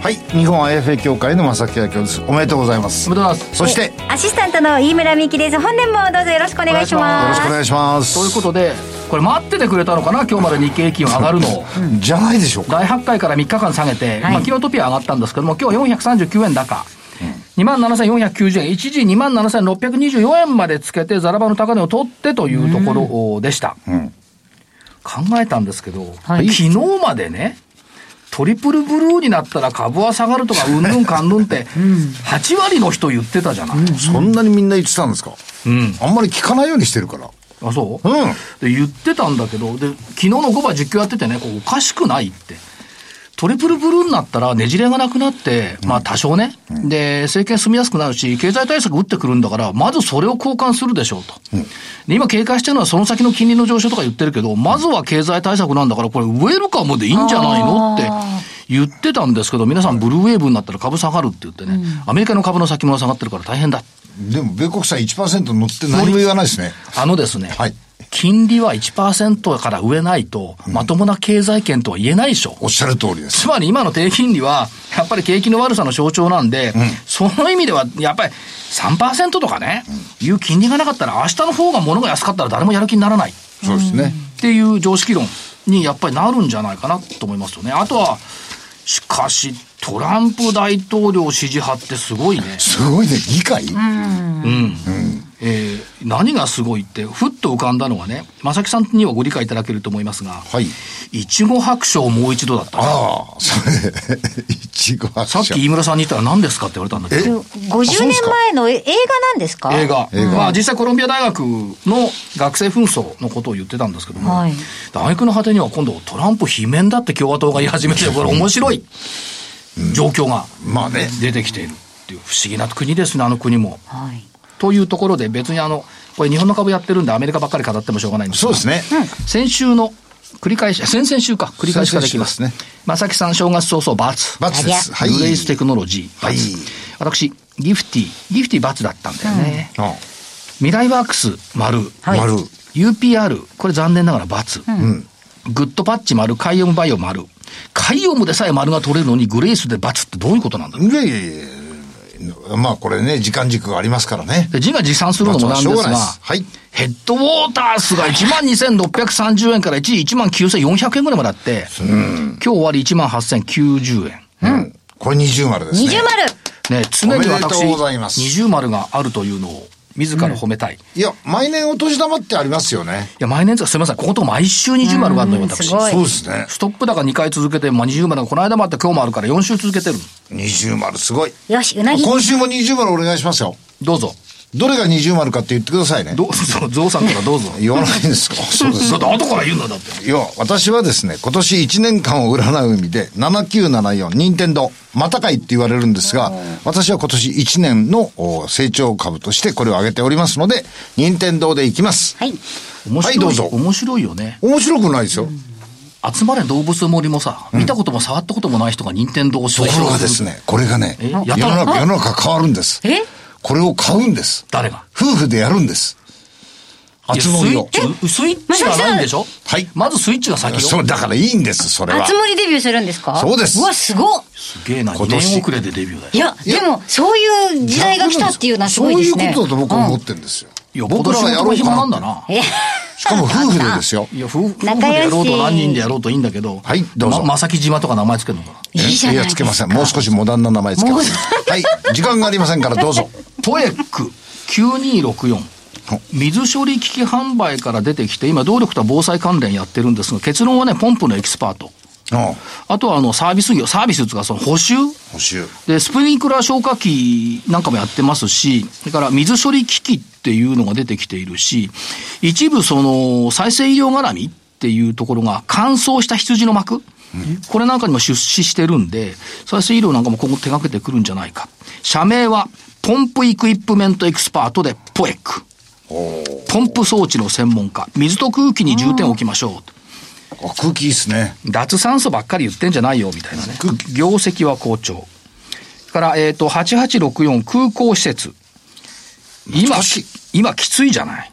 はい日本 IFA 協会の正木明夫です。おめでとうございます。おめでとうございます。そしてアシスタントの飯村美希です。本年もどうぞよろしくお願いしよろますしくお願いします。ということでこれ待っててくれたのかな？今日まで日経平均は上がるのを。じゃないでしょ。うか第8回から3日間下げて、はい。まあ、昨日トピア上がったんですけども、今日は439円高。2万7490円、一時2万7624円までつけて、ザラバの高値を取ってというところでした。考えたんですけど、はい。昨日までね、トリプルブルーになったら株は下がるとか、うんぬんかんぬんって、8割の人言ってたじゃない。そんなにみんな言ってたんですか？うん。あんまり聞かないようにしてるからあ、そう？うんで言ってたんだけど、で、昨日の5番実況やっててね、こうおかしくないって。トリプルブルーになったらねじれがなくなって、まあ多少ね、で、政権住みやすくなるし、経済対策打ってくるんだから、まずそれを交換するでしょうと。で、今警戒してるのはその先の金利の上昇とか言ってるけど、まずは経済対策なんだから、これウェルカムでいいんじゃないの？って言ってたんですけど、皆さんブルーウェーブになったら株下がるって言ってね、アメリカの株の先物が下がってるから大変だ。でも米国債1%乗って何も言わないですね。あのですね、はい金利は1%から上ないと、まともな経済圏とは言えないでしょ。おっしゃる通りですつまり今の低金利は、やっぱり景気の悪さの象徴なんで、その意味では、やっぱり3%とかね、いう金利がなかったら、明日の方が物が安かったら誰もやる気にならない。そうですねっていう常識論にやっぱりなるんじゃないかなと思いますよね。あとは、しかし、トランプ大統領支持派ってすごいね。すごいね議会？うん。えー何がすごいって、ふっと浮かんだのはね、正木さんにはご理解いただけると思いますが、はい。いちご白書をもう一度だった。ああそれ いちご白書。さっき飯村さんに言ったら何ですかって言われたんだけど、50年前のえ映画なんですか？映画。映画。まあ実際コロンビア大学の学生紛争のことを言ってたんですけども、はい。大学の果てには今度トランプ罷免だって共和党が言い始めて、これ面白い状況がまあね。出てきているっていう不思議な国ですね、あの国も。はいというところで別にあの、これ日本の株やってるんでアメリカばっかり語ってもしょうがないんですがそうですね先週の繰り返し、先々週か、繰り返しができます。先々週です正木さん、正月早々、×。バツですはいグレイステクノロジー、×。はい私、ギフティ、ギフティ×だったんだよね。あ未来ワークス、丸。はい丸 UPR、これ残念ながら×。うんグッドパッチ丸、カイオムバイオ丸。カイオムでさえ丸が取れるのに、グレイスで×ってどういうことなんだろういやいやいやまあこれね時間軸がありますからね。で自画自賛するのもなんですがが、ないです。はい。ヘッドウォータースが12,630円から一時19,400円ぐらいまであって、今日終わり18,090円。うん。これ二重丸ですね。二重丸。ね、常に私、とうございます。二重丸があるというのを、自ら褒めたい。いいや毎年お年玉ってありますよね。や、毎年ですかすみません、ここと毎週二重丸があるのよ、私。すごい。そうですね。ストップ高2回続けて、まあ、二重丸。がこの間もあって今日もあるから4週続けてる。二重丸すごい。よしうなぎ。今週も二重丸お願いしますよ。どうぞ。どれが二重丸かって言ってくださいねどうぞ、ゾウさんからどうぞ。言わないんですか そうですだって後から言うんだ、だって。いや、私はですね、今年1年間を占う意味で、7974、任天堂またかいって言われるんですが、私は今年1年のお成長株としてこれを挙げておりますので、任天堂でいきます。はい面白い、はいどうぞ面白いよね。面白くないですよ。集まれ動物の森もさ、見たことも触ったこともない人が任天堂をところがですね、これがね、世の中、世の中変わるんです。え？これを買うんです。誰が？夫婦でやるんです。熱盛を。スイッチ、スイッチがないんでしょ？はいまずスイッチが先よ。そう、だからいいんです、それはあつ。森デビューするんですか？そうですうわすごっすげえな、2今年年遅れでデビューだよ。いやでもそういう時代が来たっていうのはすごいですねそういうことだと僕は思ってるんですよ。いや、僕らはやろう暇なんだかな。しかも夫婦でですよ。いや、夫婦でやろうと何人でやろうといいんだけど。はいどうぞま、まさき島とか名前つけるのかな？いいじゃないや、つけません。もう少しモダンな名前つけます。はい。時間がありませんからどうぞ。ポエック9264。水処理機器販売から出てきて、今、動力と防災関連やってるんですが、結論はね、ポンプのエキスパート。ああとは、あの、サービス業、サービスとか、その補修補修。で、スプリンクラー消火器なんかもやってますし、それから水処理機器っていうのが出てきているし、一部その再生医療絡みっていうところが乾燥した羊の膜、これなんかにも出資してるんで、再生医療なんかも今後手掛けてくるんじゃないか。社名は、ポンプイクイプメントエクスパートでポエック。ポンプ装置の専門家。水と空気に重点を置きましょう。あ空気いいっすね。脱酸素ばっかり言ってんじゃないよ、みたいなね。業績は好調。から、えっ、と、8864空港施設。今、今きついじゃない。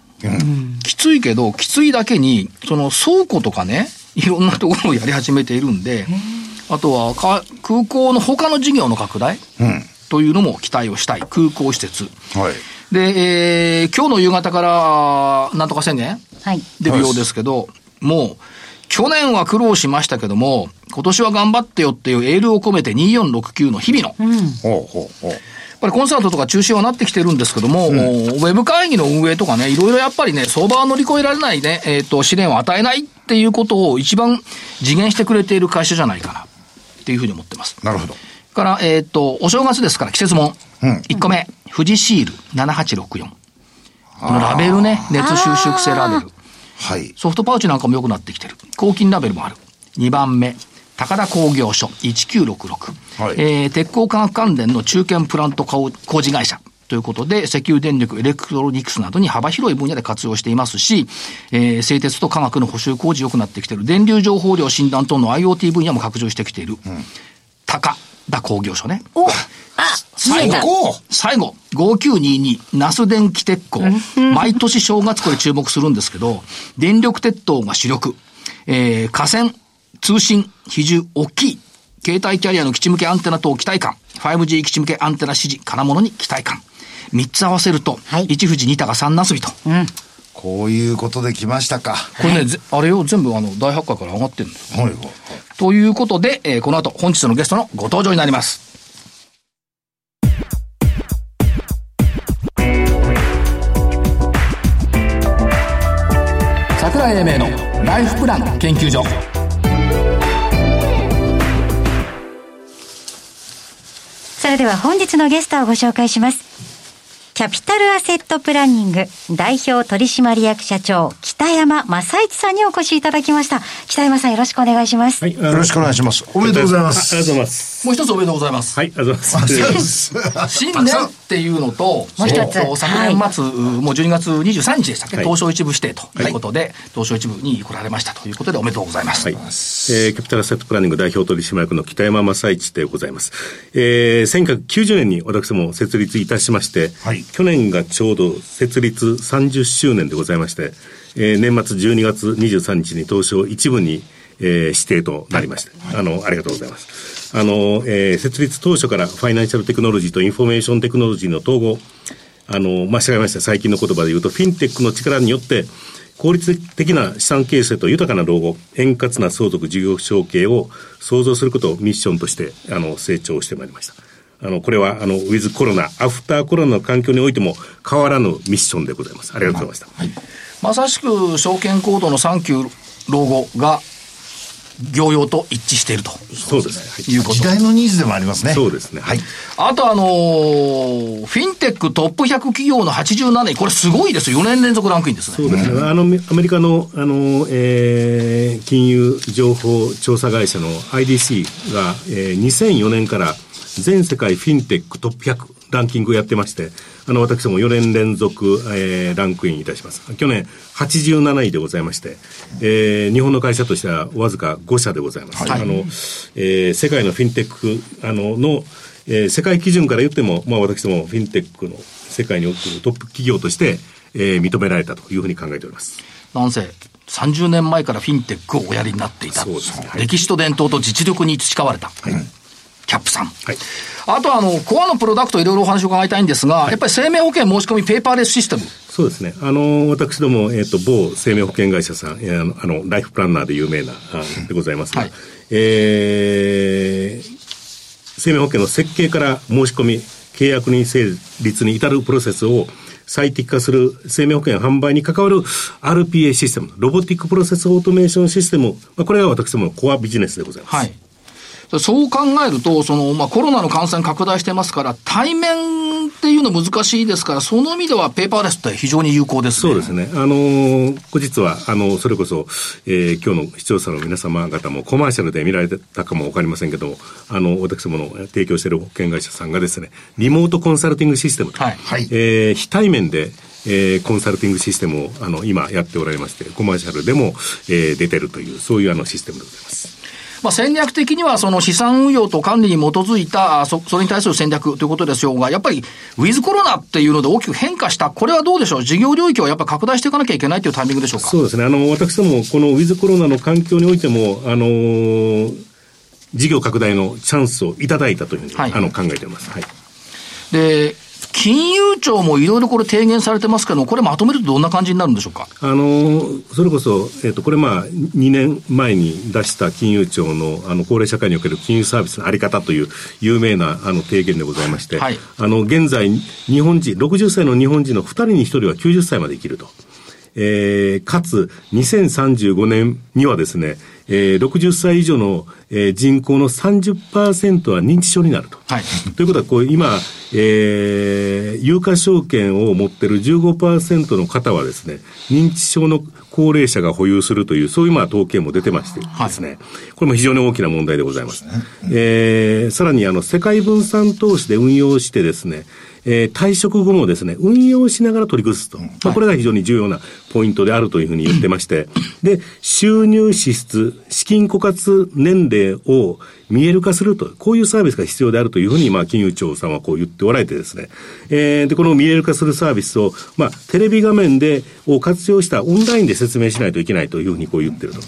きついけど、きついだけに、その倉庫とかね、いろんなところをやり始めているんで、あとはか空港の他の事業の拡大というのも期待をしたい。空港施設。はい。で、えー、今日の夕方から、なんとか宣言？はい。出るようですけど、もう、去年は苦労しましたけども、今年は頑張ってよっていうエールを込めて2469の日々の、やっほうほうほう。ぱりコンサートとか中止はなってきてるんですけども、ウェブ会議の運営とかね、いろいろやっぱりね、相場は乗り越えられないね、えっ、と、試練を与えないっていうことを一番次元してくれている会社じゃないかな、っていうふうに思ってます。なるほど。から、えっ、と、お正月ですから季節もん。うん1個目、富士シール7864。このラベルね、熱収縮性ラベル。はい。ソフトパウチなんかも良くなってきてる。抗菌ラベルもある。2番目、高田工業所1966。はいえー、鉄鋼化学関連の中堅プラント工工事会社。ということで、石油電力、エレクトロニクスなどに幅広い分野で活用していますし、えー、製鉄と化学の補修工事良くなってきている。電流情報量診断等の IoT 分野も拡充してきている。高田工業所ね。おあ最後 最後、5922、ナス電気鉄鋼。毎年正月これ注目するんですけど、電力鉄塔が主力。えー、河川、通信、比重、大きい。携帯キャリアの基地向けアンテナ等期待感。5G 基地向けアンテナ指示、金物に期待感。三つ合わせると、はい一富士二鷹三なすびと。こういうことで来ましたか。これね、ぜあれよ、全部あの、大発会から上がってるんです。はいはい。ということで、えーこの後、本日のゲストのご登場になります。桜井英明のライフプラン研究所。それでは本日のゲストをご紹介します。キャピタルアセットプランニング代表取締役社長北山正一さんにお越しいただきました。北山さんよろしくお願いします。はい、よろしくお願いします。おめでとうございます。あありがとうございます。もう一つおめでとうございます。はい、ありがとうございます。新年っていうのと、もう一つえっと昨年末、もう12月23日でしたっけ、はい東証一部指定ということで、東証一部に来られましたということで、おめでとうございます。はい。えー、キャピタルアセットプランニング代表取締役の北山正一でございます。えー、1990年に私も設立いたしまして、はい去年がちょうど設立30周年でございまして、えー、年末12月23日に東証一部に、えー、指定となりまして、あの、ありがとうございます。あの、えー、設立当初からファイナンシャルテクノロジーとインフォメーションテクノロジーの統合、あの、まあ、従いまして最近の言葉で言うと、フィンテックの力によって、効率的な資産形成と豊かな老後、円滑な相続事業承継を創造することをミッションとして、あの、成長してまいりました。あの、これは、あの、ウィズコロナ、アフターコロナの環境においても変わらぬミッションでございます。ありがとうございました。まさしく証券コードのサンキュー老後が業容と一致しているとそうですね。いうこと。時代のニーズでもありますね。そうですねはい。あとあのーフィンテックトップ100企業の87位、これすごいですよ。4年連続ランクインですね。そうですね。あの、アメリカの、あの、えー金融情報調査会社の IDC が、えー2004年から全世界フィンテックトップ100ランキングをやってまして、あの、私ども4年連続、えーランクインいたします。去年87位でございまして、えー日本の会社としてはわずか5社でございます。はいあの、えー世界のフィンテック、あの、の、えー世界基準から言っても、まあ私どもフィンテックの世界におけるトップ企業として、えー認められたというふうに考えております。なんせ、30年前からフィンテックをおやりになっていた。そうですねはい歴史と伝統と実力に培われた。キャップさん。はいあとはあの、コアのプロダクトいろいろお話を伺いたいんですが、やっぱり生命保険申し込みペーパーレスシステム。そうですね。あの、私ども、えっ、と、某生命保険会社さん、えーあの、ライフプランナーで有名な、あでございますが、はいえー生命保険の設計から申し込み、契約に成立に至るプロセスを最適化する生命保険販売に関わる RPA システム、ロボティックプロセスオートメーションシステム、まあ、これが私どものコアビジネスでございます。はい。そう考えると、その、まあ、コロナの感染拡大してますから、対面っていうの難しいですから、その意味ではペーパーレスって非常に有効ですね。そうですね。あのー、後日は、あの、それこそ、えー、今日の視聴者の皆様方もコマーシャルで見られたかもわかりませんけども、あの、私どもの提供している保険会社さんがですね、リモートコンサルティングシステムと、はい、えー、非対面で、えー、コンサルティングシステムをあの今やっておられまして、コマーシャルでも、えー、出てるという、そういうあのシステムでございます。まあ、戦略的にはその資産運用と管理に基づいたそ、それに対する戦略ということでしょうが、やっぱりウィズコロナっていうので大きく変化した、これはどうでしょう、事業領域をやっぱり拡大していかなきゃいけないというタイミングでしょうか？そうですね、あの私ども、このウィズコロナの環境においても、あのー、事業拡大のチャンスをいただいたというふうに、はい、あの考えています。はい。で金融庁もいろいろこれ提言されてますけど、これまとめるとどんな感じになるんでしょうか？あの、それこそ、えっ、ー、と、これまあ、2年前に出した金融庁の、あの、高齢社会における金融サービスのあり方という有名な、あの、提言でございまして、はい、あの、現在、日本人、60歳の日本人の2人に1人は90歳まで生きると。えー、かつ、2035年にはですね、えー、60歳以上の、えー、人口の30%は認知症になると。はい、ということは、こう、今、えー、有価証券を持ってる15%の方はですね、認知症の高齢者が保有するという、そういうまあ統計も出てましてですね、はい、これも非常に大きな問題でございます。ね、えー、さらにあの、世界分散投資で運用してですね、えー、退職後もですね、運用しながら取り崩すと。まあ、これが非常に重要なポイントであるというふうに言ってまして、で、収入支出、資金枯渇年齢を見える化すると、こういうサービスが必要であるというふうに、まあ、金融庁さんはこう言っておられてですね、えー、で、この見える化するサービスを、まあ、テレビ画面で、を活用したオンラインで説明しないといけないというふうにこう言ってると。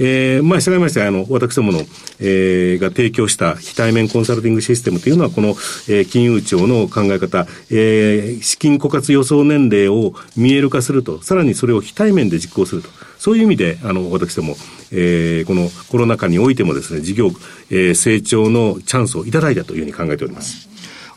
えー、まあ、従いまして、あの、私どもの、えー、が提供した非対面コンサルティングシステムというのは、この、えー、金融庁の考え方、えー、資金枯渇予想年齢を見える化すると、さらにそれれを非対面で実行すると。そういう意味で、あの、私ども、えー、このコロナ禍においてもですね、事業、えー、成長のチャンスをいただいたというふうに考えております。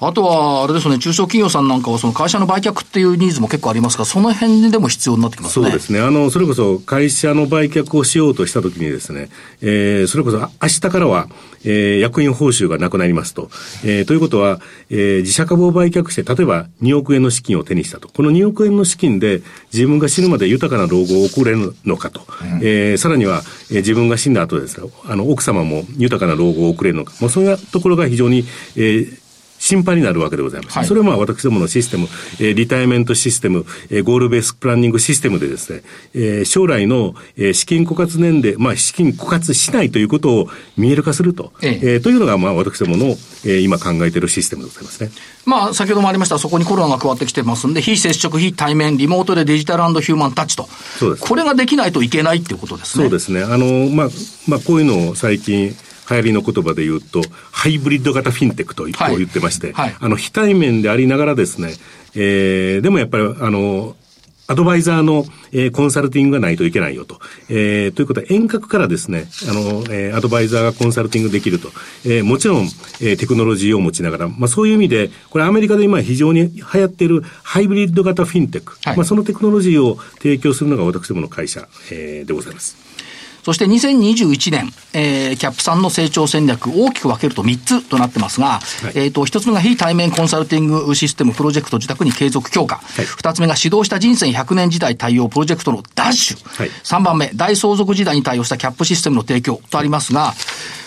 あとは、あれですね、中小企業さんなんかは、その会社の売却っていうニーズも結構ありますが、その辺でも必要になってきますね。そうですね。あの、それこそ会社の売却をしようとしたときにですね、えー、それこそ明日からは、えー、役員報酬がなくなりますと。えー、ということは、えー、自社株を売却して、例えば2億円の資金を手にしたと。この2億円の資金で自分が死ぬまで豊かな老後を送れるのかと。うん、えー、さらには、えー、自分が死んだ後ですね、あの、奥様も豊かな老後を送れるのか。もうそういうところが非常に、えー、心配になるわけでございます。はい、それはまあ私どものシステム、えー、リタイメントシステム、えー、ゴールベースプランニングシステムでですね、えー、将来の、えー、資金枯渇年齢、まあ資金枯渇しないということを見える化すると、えええー、というのがまあ私どもの、えー、今考えているシステムでございますね。まあ先ほどもありました、そこにコロナが加わってきてますんで、非接触、非対面、リモートでデジタルヒューマンタッチと。そうです。これができないといけないっていうことですね。そうですね。あの、まあ、まあこういうのを最近、流行りの言葉で言うと、ハイブリッド型フィンテックと言ってまして、はいはい、あの、非対面でありながらですね、えー、でもやっぱり、あの、アドバイザーの、えー、コンサルティングがないといけないよと。えー、ということは遠隔からですね、あの、えー、アドバイザーがコンサルティングできると。えー、もちろん、えー、テクノロジーを持ちながら、まあそういう意味で、これアメリカで今非常に流行っているハイブリッド型フィンテック。はい、まあそのテクノロジーを提供するのが私どもの会社、えー、でございます。そして2021年、えー、キャップさんの成長戦略、大きく分けると3つとなってますが、はい、えっ、と、1つ目が非対面コンサルティングシステムプロジェクト自宅に継続強化。はい、2つ目が指導した人生100年時代対応プロジェクトのダッシュ。はい、3番目、大相続時代に対応したキャップシステムの提供とありますが、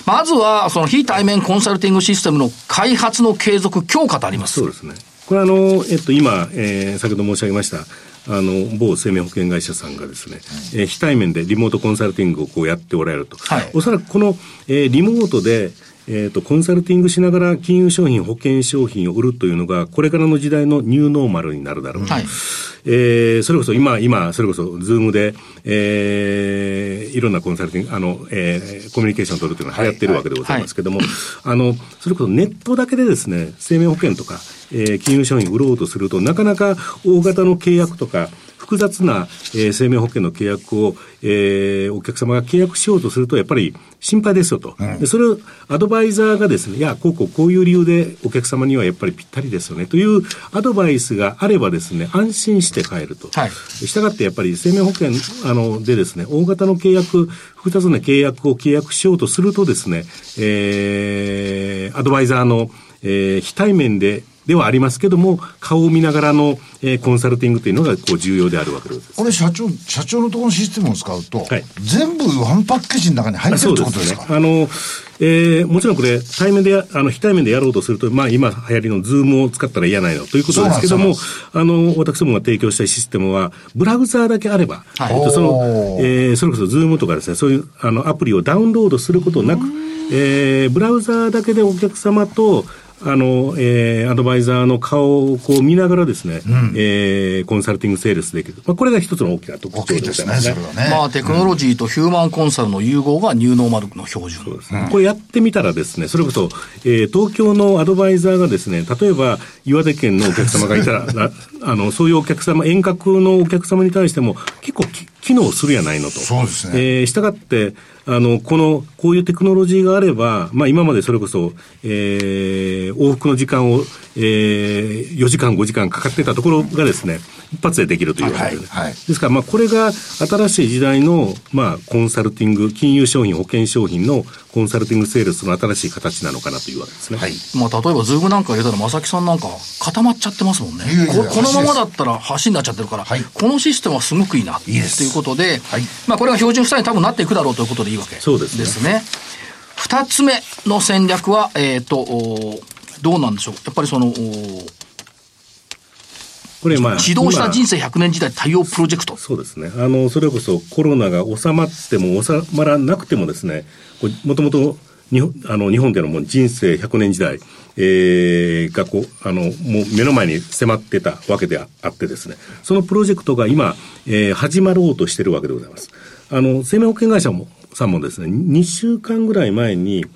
まずは、その非対面コンサルティングシステムの開発の継続強化とあります。そうですね。これあの、えっと、今、えー、先ほど申し上げました、あの、某生命保険会社さんがですね、えー、非対面でリモートコンサルティングをこうやっておられると。はい、おそらくこの、えー、リモートで、えっ、ー、と、コンサルティングしながら金融商品、保険商品を売るというのが、これからの時代のニューノーマルになるだろうと。はい、えー、それこそ今、今、それこそ、ズームで、えー、いろんなコンサルティング、あの、えー、コミュニケーションを取るというのが流行ってるわけでございますけれども、はいはい、あの、それこそネットだけでですね、生命保険とか、えー、金融商品売ろうとすると、なかなか大型の契約とか、複雑な、えー、生命保険の契約を、えー、お客様が契約しようとすると、やっぱり心配ですよと。うん、でそれをアドバイザーがですね、いや、こうこうこういう理由でお客様にはやっぱりぴったりですよねというアドバイスがあればですね、安心して買えると。はい。したがってやっぱり生命保険あのでですね、大型の契約、複雑な契約を契約しようとするとですね、えー、アドバイザーの、えー、非対面でではありますけども、顔を見ながらの、えー、コンサルティングというのがこう重要であるわけです。これ社長、社長のところのシステムを使うと、はい、全部ワンパッケージの中に入ってるってことですか？あの、えー、もちろんこれ、対面であの、非対面でやろうとすると、まあ今流行りのズームを使ったらええやないのということですけども、あの、私どもが提供したいシステムは、ブラウザーだけあれば、はい、その、えー、それこそズームとかですね、そういうあのアプリをダウンロードすることなく、えー、ブラウザーだけでお客様と、あの、えー、アドバイザーの顔をこう見ながらですね、うん、えー、コンサルティングセールスできる。まあ、これが一つの大きな特徴でございますね。すねまあ、テクノロジーとヒューマンコンサルの融合がニューノーマルの標準。そうですね。これやってみたらですね、それこそ、えー、東京のアドバイザーがですね、例えば岩手県のお客様がいたら、あの、そういうお客様、遠隔のお客様に対しても結構機能するやないのと。そうですね。えー、したがって、あの、この、こういうテクノロジーがあれば、まあ今までそれこそ、えー、往復の時間を、えー、4時間、5時間かかってたところがですね、一発でできるというわけで、はいはい、ですから、まあこれが新しい時代の、まあコンサルティング、金融商品、保険商品のコンサルティングセールスの新しい形なのかなというわけですね。はい。まあ例えばズームなんか入れたら、正木さんなんか固まっちゃってますもんね。いやいやこのままだったら橋になっちゃってるから、はい、このシステムはすごくいいな、ということで、はい、まあこれが標準負債に多分なっていくだろうということでいいわけですね。そうですね。二つ目の戦略は、えっ、ー、と、どうなんでしょう。やっぱりその、これまあ、指導した人生100年時代対応プロジェクト。そうですね。あの、それこそコロナが収まっても収まらなくてもですね、もともと日本あの日本でのもう人生100年時代、えー、がこう、あの、もう目の前に迫ってたわけであってですね、そのプロジェクトが今、えー、始まろうとしてるわけでございます。あの、生命保険会社もさんもですね、2週間ぐらい前に、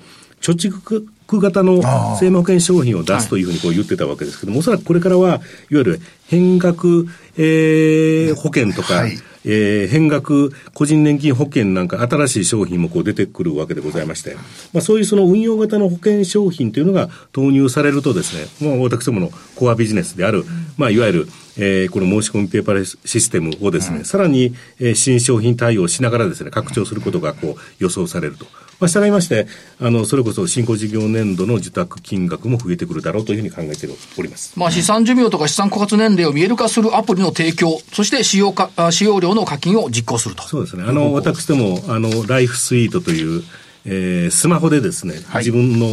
貯蓄型の生命保険商品を出すというふうにこう言ってたわけですけども、おそらくこれからは、いわゆる変額、えー、保険とか、はい。えー、変額個人年金保険なんか新しい商品もこう出てくるわけでございまして、まあ、そういうその運用型の保険商品というのが投入されるとですね、まあ、私どものコアビジネスである、まあ、いわゆる、えー、この申し込みペーパーシステムをですね、うん、さらに、えー、新商品対応しながらですね、拡張することがこう予想されると。まあ、従いまして、あの、それこそ新興事業年度の受託金額も増えてくるだろうというふうに考えております。まあ、資産寿命とか資産枯渇年齢を見える化するアプリの提供、そして使用か、使用量の課金を実行すると。そうですね。あの、私ども、あの、ライフスイートという、えー、スマホでですね、はい、自分の、え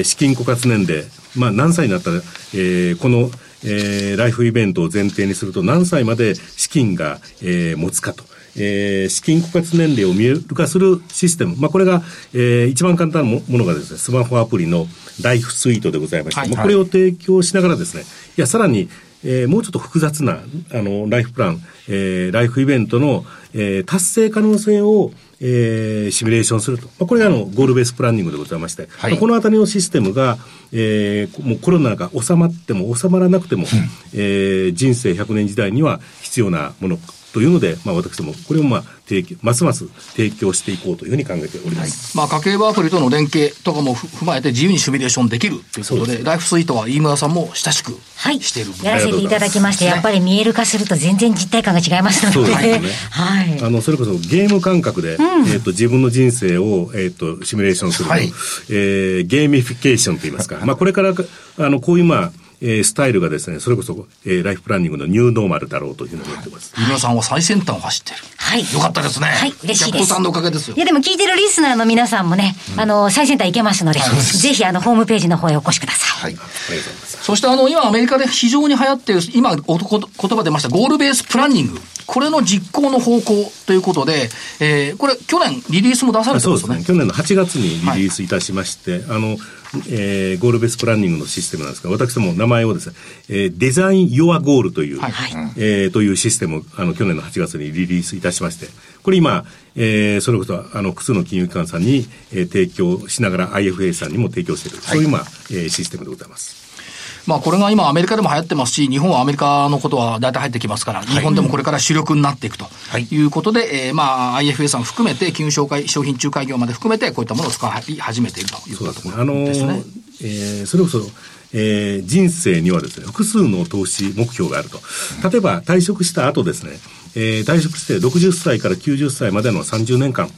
ー、資金枯渇年齢、まあ、何歳になったら、えー、この、えー、ライフイベントを前提にすると何歳まで資金が、えー、持つかと。えー、資金枯渇年齢を見える化するシステム。まあ、これが、えー、一番簡単なものがですね、スマホアプリのライフスイートでございまして、はい、これを提供しながらですね、いや、さらに、えー、もうちょっと複雑な、あの、ライフプラン、えー、ライフイベントの、えー、達成可能性を、えー、シミュレーションすると。まあ、これがあの、ゴールベースプランニングでございまして、はい、このあたりのシステムが、えー、もうコロナが収まっても収まらなくても、うん、えー、人生100年時代には必要なものというので、まあ、私ども、これをまあ提供、ますます提供していこうというふうに考えております。はい、まあ、家計簿アプリとの連携とかも踏まえて自由にシミュレーションできるということで、でライフスイートは飯村さんも親しくしている、はい、やらせていただきまして、やっぱり見える化すると全然実体感が違いますので、そうですね。はい。あの、それこそゲーム感覚で、うん、えっ、と、自分の人生を、えっ、ー、と、シミュレーションすると、はい、えー、ゲーミフィケーションといいますか、まあ、これから、あの、こういうまあ、えー、スタイルがですね、それこそ、えー、ライフプランニングのニューノーマルだろうというふうに思ってます。皆さんは最先端を走ってる。はい。よかったですね。はい、嬉しいです。さんのおかげですよ。いや、でも聞いてるリスナーの皆さんもね、うん、あの、最先端いけますので、ぜひ、あの、ホームページの方へお越しください。はい。ありがとうございます。そして、あの、今、アメリカで非常に流行っている、今、お言葉出ました、ゴールベースプランニング。これの実行の方向ということで、えー、これ、去年、リリースも出されてますね。そうですね。去年の8月にリリースいたしまして、はい、あの、えー、ゴールベースプランニングのシステムなんですが、私ども名前をですね、えー、デザイン・ヨア・ゴールという、はい、えー、というシステムあの、去年の8月にリリースいたしまして、これ今、えー、それこそ、あの、複数の金融機関さんに、えー、提供しながら IFA さんにも提供している、はい、そういう、まあ、えー、システムでございます。まあ、これが今、アメリカでも流行ってますし、日本はアメリカのことは大体入ってきますから、日本でもこれから主力になっていくということで、はい、えー、まあ、IFA さん含めて、金融商会商品仲介業まで含めて、こういったものを使い始めているということですね。あのー、えー、それこそ、えー、人生にはですね、複数の投資目標があると。例えば退職した後ですね、えー、退職して60歳から90歳までの30年間、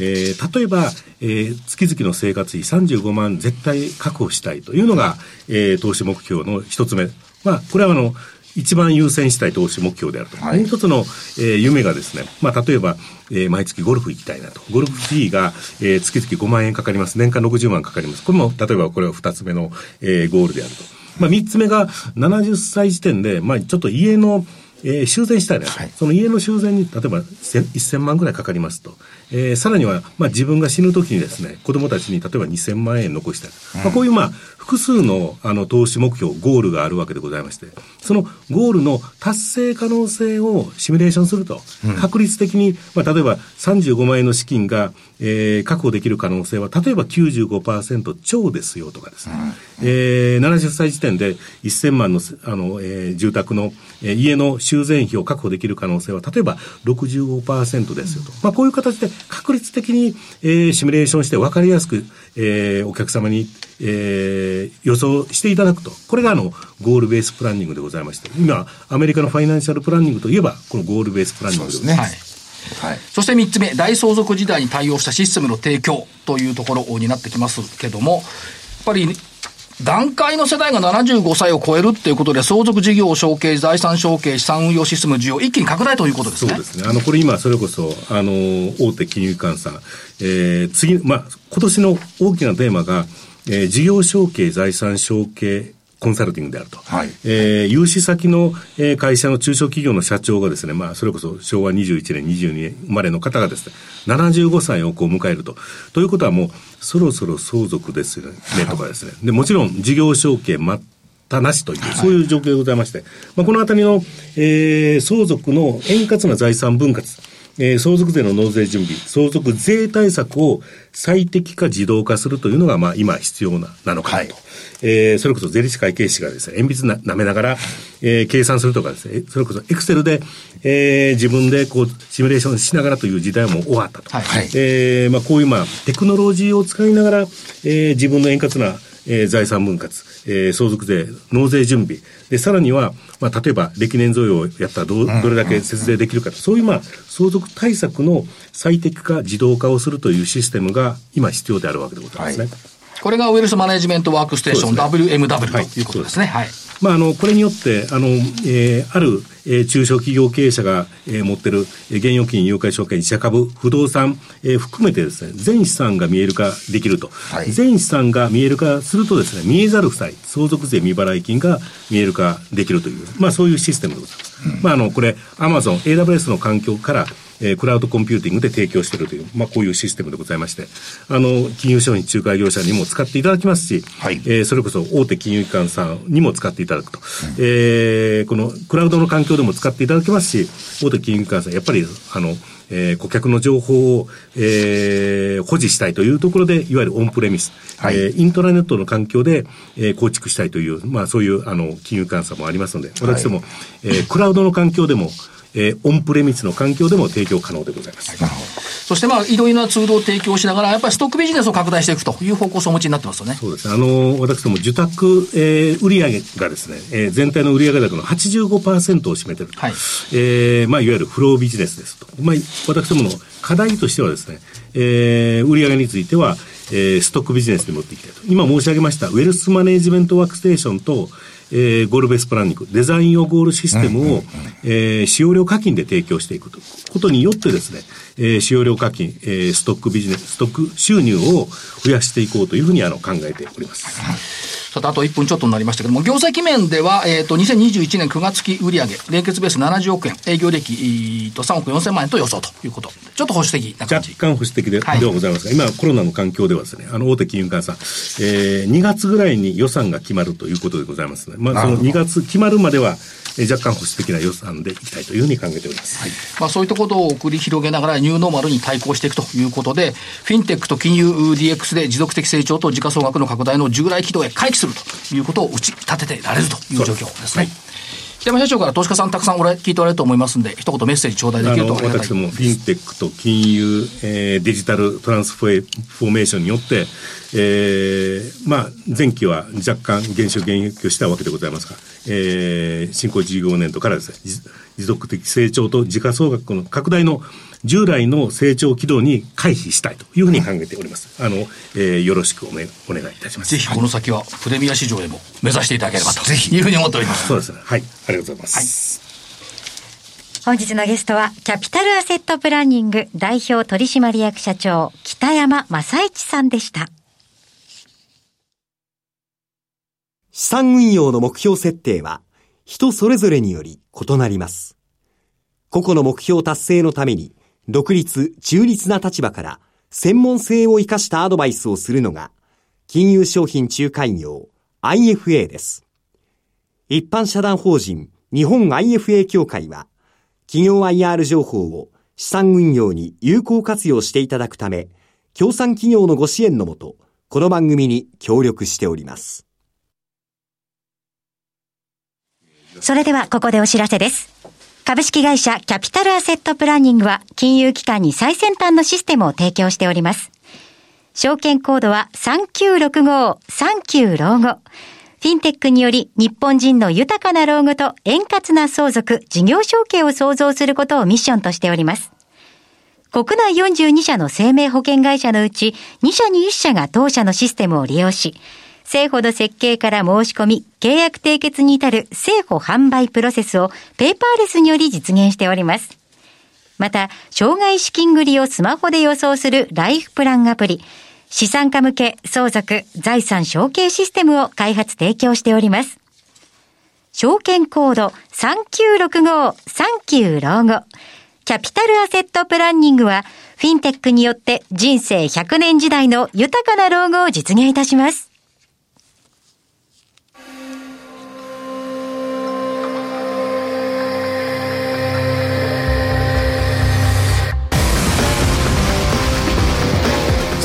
えー、例えば、えー、月々の生活費35万絶対確保したいというのが、えー、投資目標の一つ目。まあ、これはあの、一番優先したい投資目標であると。はい、もう一つの、えー、夢がですね、まあ、例えば、えー、毎月ゴルフ行きたいなと。ゴルフフィーが、えー、月々5万円かかります。年間60万かかります。これも、例えばこれは二つ目の、えー、ゴールであると。まあ、三つ目が70歳時点で、まあ、ちょっと家の、えー、修繕したいな、はい、その家の修繕に例えば1000万ぐらいかかりますと、えー、さらには、まあ、自分が死ぬときにですね子供たちに例えば2000万円残したい、うん、まあ、こういう、まあ、複数のあの投資目標ゴールがあるわけでございましてそのゴールの達成可能性をシミュレーションすると、うん、確率的に、まあ、例えば35万円の資金が、えー、確保できる可能性は例えば95%超ですよとかですね、うん、えー、70歳時点で1000万のあの、えー、住宅の、えー、家の修繕費を確保できる可能性は、例えば65%ですよと。まあ、こういう形で確率的に、えー、シミュレーションして分かりやすく、えー、お客様に、えー、予想していただくと。これがあの、ゴールベースプランニングでございまして、今、アメリカのファイナンシャルプランニングといえば、このゴールベースプランニングでございます。はい、そして3つ目、大相続時代に対応したシステムの提供というところになってきますけども、やっぱり段階の世代が75歳を超えるっていうことで、相続事業承継、財産承継、資産運用システム需要、一気に拡大ということですね。そうですね。あの、これ今、それこそ、あの、大手金融機関さん、えー、次、まあ、今年の大きなテーマが、えー、事業承継、財産承継、コンサルティングであると。はい。えー、融資先の、えー、会社の中小企業の社長がですね、まあ、それこそ昭和21年、22年生まれの方がですね、75歳をこう迎えると。ということはもう、そろそろ相続ですよね、とかですね。で、もちろん、事業承継待ったなしという、そういう状況でございまして、まあ、このあたりの、えー、相続の円滑な財産分割。えー、相続税の納税準備、相続税対策を最適化自動化するというのが、まあ、今必要ななのかなと。はいえー、それこそ税理士会計士がですね、鉛筆な舐めながら、えー、計算するとかですね、それこそエクセルで、えー、自分でこう、シミュレーションしながらという時代も終わったと。はい、えー、まあ、こういうまあ、テクノロジーを使いながら、えー、自分の円滑な、えー、財産分割、えー、相続税、納税準備、で、さらには、まあ、例えば、暦年贈与をやったらどどれだけ節税できるかと、そういう、まあ、相続対策の最適化、自動化をするというシステムが今必要であるわけでございますね。はいこれがウェルスマネジメントワークステーション、ね、WMW ということですね。はい。まあ、あの、これによって、あの、えー、ある、えー、中小企業経営者が、えー、持ってる、えー、現預金、有価証券、自社株、不動産、えー、含めてですね、全資産が見える化できると。はい、全資産が見える化するとですね、見えざる負債、相続税未払い金が見える化できるという、まあ、そういうシステムでございます。うん、まあ、あの、これ、アマゾン、AWS の環境から、えー、クラウドコンピューティングで提供しているという、まあ、こういうシステムでございまして、あの、金融商品仲介業者にも使っていただきますし、はい、えー、それこそ大手金融機関さんにも使っていただくと、うん、えー、このクラウドの環境でも使っていただきますし、大手金融機関さん、やっぱり、あの、えー、顧客の情報を、えー、保持したいというところで、いわゆるオンプレミス、はい、えー、イントラネットの環境で、えー、構築したいという、まあそういうあの金融機関さんもありますので、私ども、はい、えー、クラウドの環境でも、えー、オンプレミスの環境でも提供可能でございます。なるほど。そしてまあ、いろいろなツールを提供しながら、やっぱりストックビジネスを拡大していくという方向性をお持ちになってますよね。そうですね。あの、私ども受託、えー、売上がですね、えー、全体の売上高の85%を占めてると。はい。えー、まあ、いわゆるフロービジネスですと。まあ、私どもの課題としてはですね、えー、売上については、えー、ストックビジネスに持っていきたいと。今申し上げました、ウェルスマネジメントワークステーションと、えー、ゴールベースプランニング、 Design Your Goal システムを、えー、使用料課金で提供していくと。ことによってですね、えー、使用料課金、えー、ストックビジネス、ストック収入を増やしていこうというふうにあの考えております。さて、あと1分ちょっとになりましたけども、業績面では、えっ、ー、と、2021年9月期売上連結ベース70億円、営業利益と3億4000万円と予想ということ。ちょっと保守的な感じ。若干保守的で,、はい、ではございますが、今コロナの環境ではですね、あの、大手金融機関さん、えー、2月ぐらいに予算が決まるということでございますね。まあ、その2月決まるまでは、えー、若干保守的な予算でいきたいというふうに考えております。はい、まあ、そういったことを繰り広げながらニューノーマルに対抗していくということで、フィンテックと金融 DX で持続的成長と時価総額の拡大の従来軌道へ回帰するということを打ち立ててられるという状況ですね。北山社長から投資家さんたくさんおら聞いておられると思いますんで、一言メッセージ頂戴できると私ども、フィンテックと金融、えー、デジタルトランスフォーメーションによって、えー、まあ、前期は若干減少減益をしたわけでございますが、えー、新興事業年度からですね、持続的成長と時価総額の拡大の、従来の成長軌道に回避したいというふうに考えております。あの、えー、よろしくお,、ね、お願いいたします。ぜひこの先はプレミア市場へも目指していただければというふうに思っております。そうですね。はい。ありがとうございます。はい本日のゲストは、キャピタルアセットプランニング代表取締役社長、北山正一さんでした。資産運用の目標設定は、人それぞれにより異なります。個々の目標達成のために、独立、中立な立場から、専門性を生かしたアドバイスをするのが、金融商品仲介業 IFA です。一般社団法人日本 IFA 協会は、企業 IR 情報を資産運用に有効活用していただくため、協賛企業のご支援のもと、この番組に協力しております。それではここでお知らせです。株式会社キャピタルアセットプランニングは金融機関に最先端のシステムを提供しております。証券コードは3965、39老後。フィンテックにより日本人の豊かな老後と円滑な相続、事業承継を創造することをミッションとしております。国内42社の生命保険会社のうち2社に1社が当社のシステムを利用し、政府の設計から申し込み、契約締結に至る政府販売プロセスをペーパーレスにより実現しております。また、障害資金繰りをスマホで予想するライフプランアプリ、資産家向け相続財産承継システムを開発提供しております。証券コード3965-39老後。キャピタルアセットプランニングは、フィンテックによって人生100年時代の豊かな老後を実現いたします。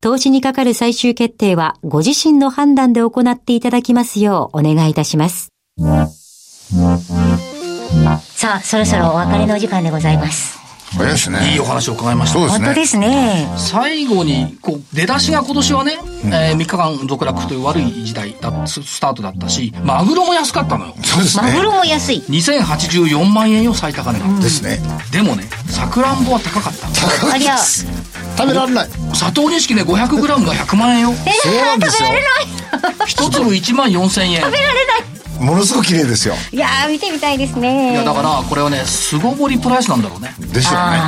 投資にかかる最終決定はご自身の判断で行っていただきますようお願いいたします。さあ、そろそろお別れのお時間でございます。早いですね。いいお話を伺いました。そうですね。本当ですね。最後に、こう、出だしが今年はね、うん、えー、3日間続落という悪い時代だ、スタートだったし、マグロも安かったのよ。そうですね。マグロも安い。2084万円よ、最高値が。ですね。でもね、さくらんぼは高かった。高いです。食べられない。砂糖錦ね、500グラムが100万円よ。えー、そうなんですよ。食べられない。一粒1万4000円。食べられない。ものすごく綺麗ですよ。いや見てみたいですね。いやだからこれはね巣ごもりプライスなんだろうね。ですよね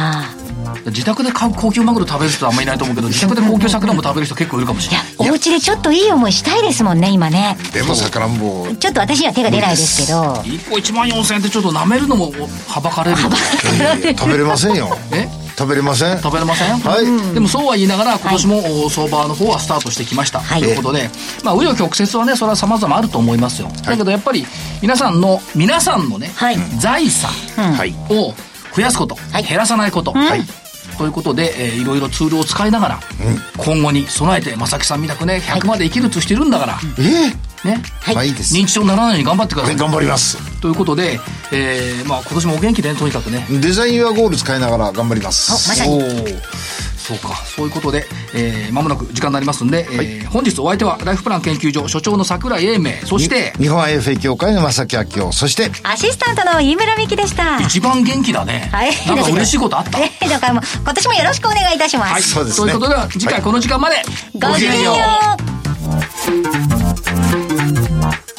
自宅で買う高級マグロ食べる人はあんまりいないと思うけど自宅で高級さくらんぼ食べる人結構いるかもしれない。いやお家でちょっといい思いしたいですもんね今ね。でもさくらんぼ。ちょっと私には手が出ないですけど。1個1万4000円ってちょっと舐めるのもはばかれる食べれませんよ。え？食べれません。食べれません？はい、でもそうは言いながら今年も相場の方はスタートしてきました、はい、ということでまあ紆余曲折はねそれは様々あると思いますよ、だけどやっぱり皆さんの皆さんのね、はい、財産を増やすこと、減らさないこと、はい。ということで、えー、いろいろツールを使いながら、うん、今後に備えて正木さんみたくね100まで生きるとしてるんだから、はい、えー、ね、はい、いい。です認知症にならないように頑張ってください、頑張ります。ということで、えーまあ、今年もお元気で、ね、とにかくね。デザインはゴール使いながら頑張ります。まさにそうか。そういうことで、えー、間もなく時間になりますんで、はい、えー、本日お相手はライフプラン研究所所長の桜井英明。そして日本 IFA 協会の正木明夫。そしてアシスタントの飯村美樹でした。一番元気だね。はい。なんか嬉しいことあった？えー、だからもう今年もよろしくお願いいたします、はい、そうですね。ということで次回この時間まで、ごきげんよう